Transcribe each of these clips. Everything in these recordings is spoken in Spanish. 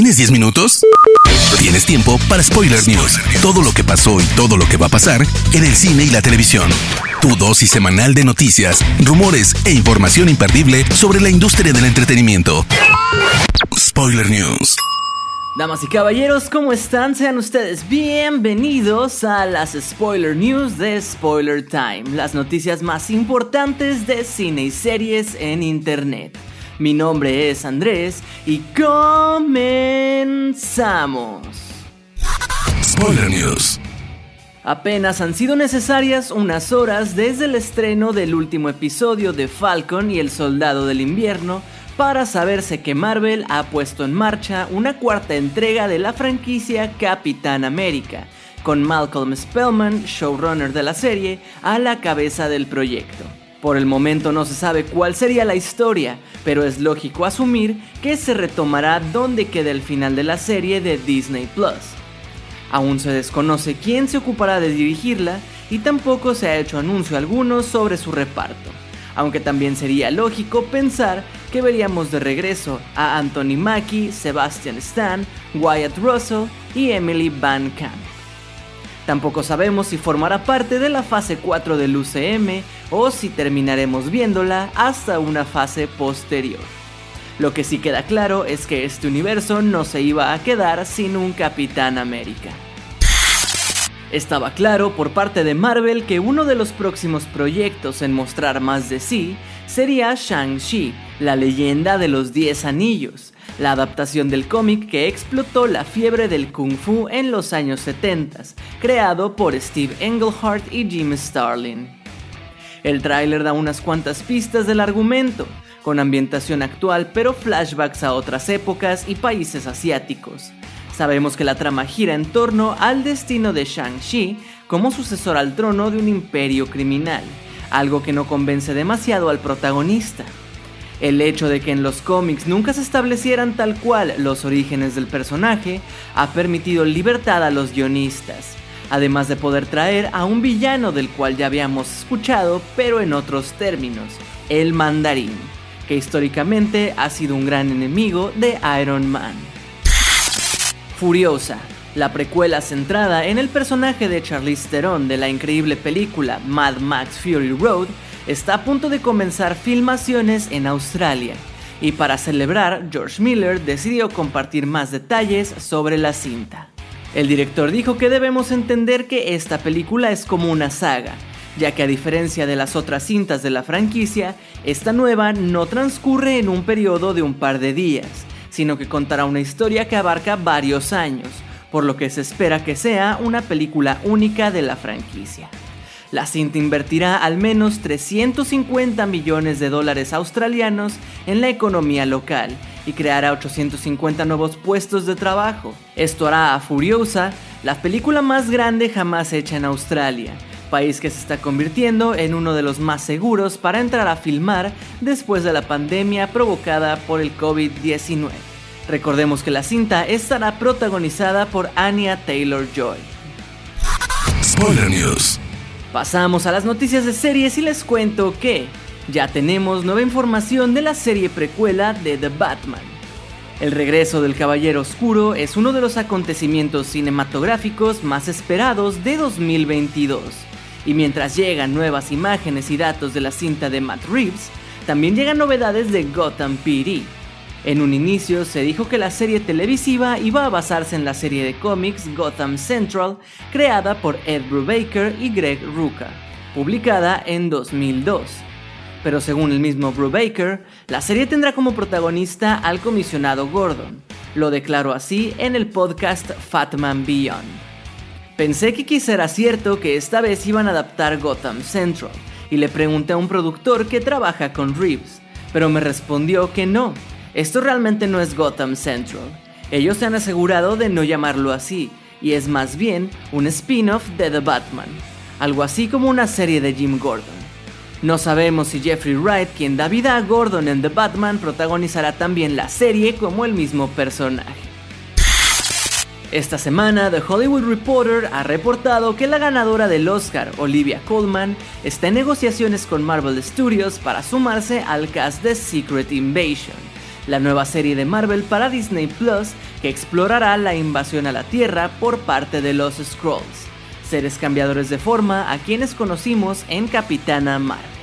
¿Tienes 10 minutos? Tienes tiempo para Spoiler News. Todo lo que pasó y todo lo que va a pasar en el cine y la televisión. Tu dosis semanal de noticias, rumores e información imperdible sobre la industria del entretenimiento. Spoiler News. Damas y caballeros, ¿cómo están? Sean ustedes bienvenidos a las Spoiler News de Spoiler Time, las noticias más importantes de cine y series en Internet. Mi nombre es Andrés y comenzamos. Spoiler News. Apenas han sido necesarias unas horas desde el estreno del último episodio de Falcon y el Soldado del Invierno para saberse que Marvel ha puesto en marcha una cuarta entrega de la franquicia Capitán América, con Malcolm Spellman, showrunner de la serie, a la cabeza del proyecto. Por el momento no se sabe cuál sería la historia, pero es lógico asumir que se retomará donde quede el final de la serie de Disney Plus. Aún se desconoce quién se ocupará de dirigirla y tampoco se ha hecho anuncio alguno sobre su reparto, aunque también sería lógico pensar que veríamos de regreso a Anthony Mackie, Sebastian Stan, Wyatt Russell y Emily Van Camp. Tampoco sabemos si formará parte de la fase 4 del UCM o si terminaremos viéndola hasta una fase posterior. Lo que sí queda claro es que este universo no se iba a quedar sin un Capitán América. Estaba claro por parte de Marvel que uno de los próximos proyectos en mostrar más de sí sería Shang-Chi, la leyenda de los 10 anillos, la adaptación del cómic que explotó la fiebre del kung fu en los años 70, creado por Steve Englehart y Jim Starlin. El tráiler da unas cuantas pistas del argumento, con ambientación actual pero flashbacks a otras épocas y países asiáticos. Sabemos que la trama gira en torno al destino de Shang-Chi como sucesor al trono de un imperio criminal, algo que no convence demasiado al protagonista. El hecho de que en los cómics nunca se establecieran tal cual los orígenes del personaje ha permitido libertad a los guionistas, además de poder traer a un villano del cual ya habíamos escuchado, pero en otros términos, el mandarín, que históricamente ha sido un gran enemigo de Iron Man. Furiosa, la precuela centrada en el personaje de Charlize Theron de la increíble película Mad Max Fury Road, está a punto de comenzar filmaciones en Australia. Y para celebrar, George Miller decidió compartir más detalles sobre la cinta. El director dijo que debemos entender que esta película es como una saga, ya que a diferencia de las otras cintas de la franquicia, esta nueva no transcurre en un periodo de un par de días, sino que contará una historia que abarca varios años, por lo que se espera que sea una película única de la franquicia. La cinta invertirá al menos 350 millones de dólares australianos en la economía local y creará 850 nuevos puestos de trabajo. Esto hará a Furiosa la película más grande jamás hecha en Australia, país que se está convirtiendo en uno de los más seguros para entrar a filmar después de la pandemia provocada por el COVID-19. Recordemos que la cinta estará protagonizada por Anya Taylor Joy. Spoiler News. Pasamos a las noticias de series y les cuento que ya tenemos nueva información de la serie precuela de The Batman. El regreso del Caballero Oscuro es uno de los acontecimientos cinematográficos más esperados de 2022. Y mientras llegan nuevas imágenes y datos de la cinta de Matt Reeves, también llegan novedades de Gotham PD, en un inicio se dijo que la serie televisiva iba a basarse en la serie de cómics Gotham Central, creada por Ed Brubaker y Greg Rucka, publicada en 2002. Pero según el mismo Brubaker, la serie tendrá como protagonista al comisionado Gordon. Lo declaró así en el podcast Fatman Beyond. Pensé que quizá era cierto que esta vez iban a adaptar Gotham Central, y le pregunté a un productor que trabaja con Reeves, pero me respondió que no, esto realmente no es Gotham Central. Ellos se han asegurado de no llamarlo así, y es más bien un spin-off de The Batman, algo así como una serie de Jim Gordon. No sabemos si Jeffrey Wright, quien da vida a Gordon en The Batman, protagonizará también la serie como el mismo personaje. Esta semana, The Hollywood Reporter ha reportado que la ganadora del Oscar, Olivia Colman, está en negociaciones con Marvel Studios para sumarse al cast de Secret Invasion la nueva serie de Marvel para Disney Plus que explorará la invasión a la Tierra por parte de los Skrulls, seres cambiadores de forma a quienes conocimos en Capitana Marvel.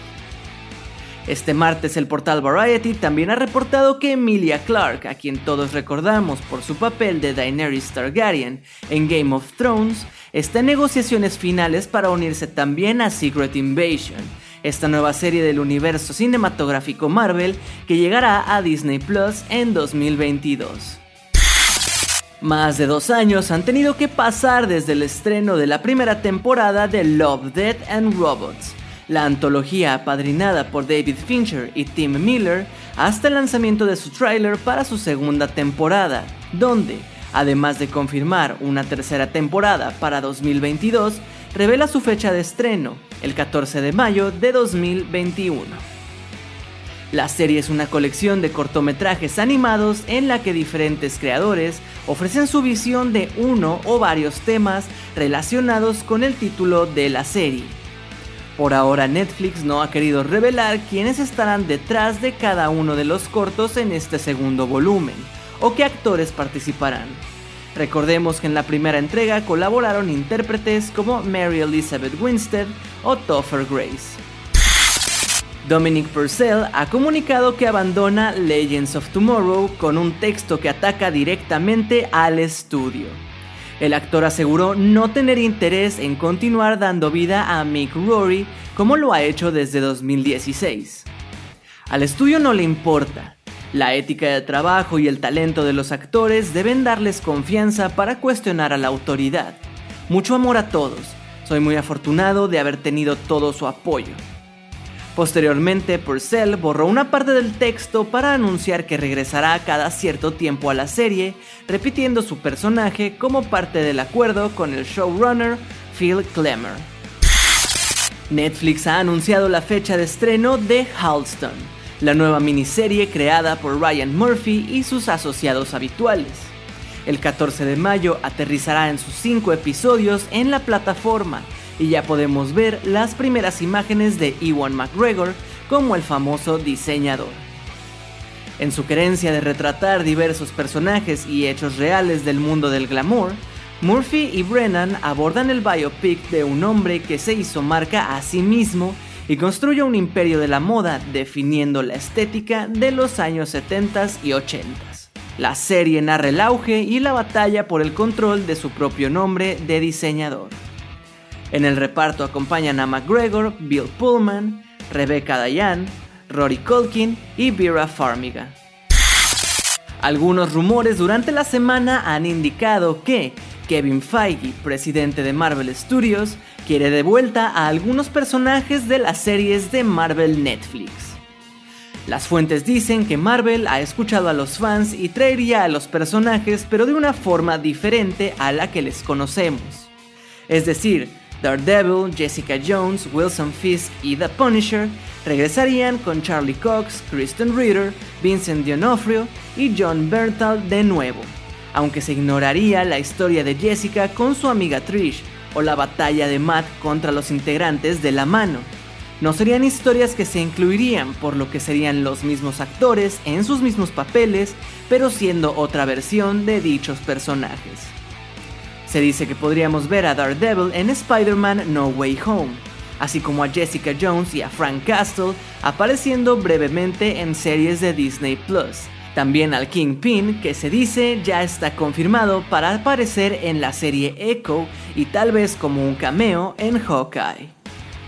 Este martes el portal Variety también ha reportado que Emilia Clarke, a quien todos recordamos por su papel de Daenerys Targaryen en Game of Thrones, está en negociaciones finales para unirse también a Secret Invasion, esta nueva serie del universo cinematográfico Marvel que llegará a Disney Plus en 2022. Más de dos años han tenido que pasar desde el estreno de la primera temporada de Love, Death and Robots, la antología apadrinada por David Fincher y Tim Miller hasta el lanzamiento de su tráiler para su segunda temporada, donde, además de confirmar una tercera temporada para 2022, revela su fecha de estreno, el 14 de mayo de 2021. La serie es una colección de cortometrajes animados en la que diferentes creadores ofrecen su visión de uno o varios temas relacionados con el título de la serie. Por ahora Netflix no ha querido revelar quiénes estarán detrás de cada uno de los cortos en este segundo volumen, o qué actores participarán. Recordemos que en la primera entrega colaboraron intérpretes como Mary Elizabeth Winstead o Topher Grace. Dominic Purcell ha comunicado que abandona Legends of Tomorrow con un texto que ataca directamente al estudio. El actor aseguró no tener interés en continuar dando vida a Mick Rory como lo ha hecho desde 2016. Al estudio no le importa. La ética de trabajo y el talento de los actores deben darles confianza para cuestionar a la autoridad. Mucho amor a todos. Soy muy afortunado de haber tenido todo su apoyo. Posteriormente, Purcell borró una parte del texto para anunciar que regresará cada cierto tiempo a la serie, repitiendo su personaje como parte del acuerdo con el showrunner Phil Klemmer. Netflix ha anunciado la fecha de estreno de Halston, la nueva miniserie creada por Ryan Murphy y sus asociados habituales. El 14 de mayo aterrizará en sus 5 episodios en la plataforma y ya podemos ver las primeras imágenes de Ewan McGregor como el famoso diseñador. En su querencia de retratar diversos personajes y hechos reales del mundo del glamour, Murphy y Brennan abordan el biopic de un hombre que se hizo marca a sí mismo y construye un imperio de la moda definiendo la estética de los años 70 y 80. La serie narra el auge y la batalla por el control de su propio nombre de diseñador. En el reparto acompañan a McGregor, Bill Pullman, Rebecca Dayan, Rory Culkin y Vera Farmiga. Algunos rumores durante la semana han indicado que Kevin Feige, presidente de Marvel Studios, quiere de vuelta a algunos personajes de las series de Marvel Netflix. Las fuentes dicen que Marvel ha escuchado a los fans y traería a los personajes pero de una forma diferente a la que les conocemos. Es decir, Daredevil, Jessica Jones, Wilson Fisk y The Punisher regresarían con Charlie Cox, Kristen Ritter, Vincent D'Onofrio y John Bertal de nuevo, aunque se ignoraría la historia de Jessica con su amiga Trish o la batalla de Matt contra los integrantes de La Mano. No serían historias que se incluirían, por lo que serían los mismos actores en sus mismos papeles, pero siendo otra versión de dichos personajes. Se dice que podríamos ver a Daredevil en Spider-Man No Way Home, así como a Jessica Jones y a Frank Castle apareciendo brevemente en series de Disney Plus. También al Kingpin, que se dice ya está confirmado para aparecer en la serie Echo y tal vez como un cameo en Hawkeye.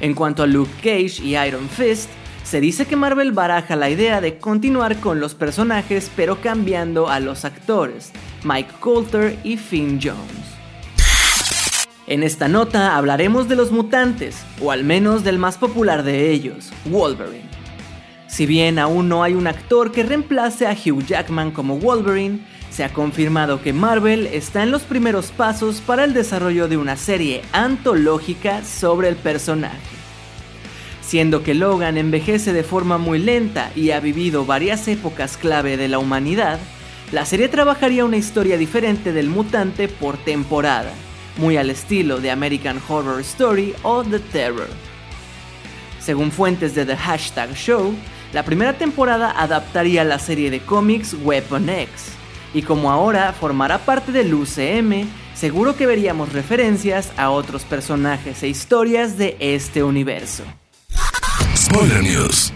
En cuanto a Luke Cage y Iron Fist, se dice que Marvel baraja la idea de continuar con los personajes pero cambiando a los actores, Mike Coulter y Finn Jones. En esta nota hablaremos de los mutantes, o al menos del más popular de ellos, Wolverine. Si bien aún no hay un actor que reemplace a Hugh Jackman como Wolverine, se ha confirmado que Marvel está en los primeros pasos para el desarrollo de una serie antológica sobre el personaje. Siendo que Logan envejece de forma muy lenta y ha vivido varias épocas clave de la humanidad, la serie trabajaría una historia diferente del mutante por temporada muy al estilo de American Horror Story o The Terror. Según fuentes de The Hashtag Show, La primera temporada adaptaría la serie de cómics Weapon X, y como ahora formará parte del UCM, seguro que veríamos referencias a otros personajes e historias de este universo. Spoiler News.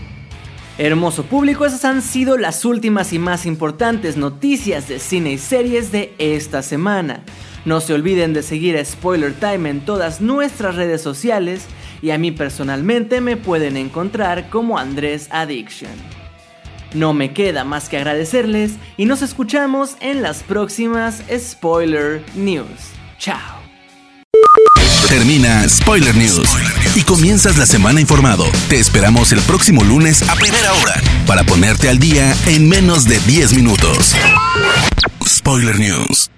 Hermoso público, esas han sido las últimas y más importantes noticias de cine y series de esta semana. No se olviden de seguir a Spoiler Time en todas nuestras redes sociales y a mí personalmente me pueden encontrar como Andrés Addiction. No me queda más que agradecerles y nos escuchamos en las próximas Spoiler News. Chao. Termina Spoiler News y comienzas la semana informado. Te esperamos el próximo lunes a primera hora para ponerte al día en menos de 10 minutos. Spoiler News.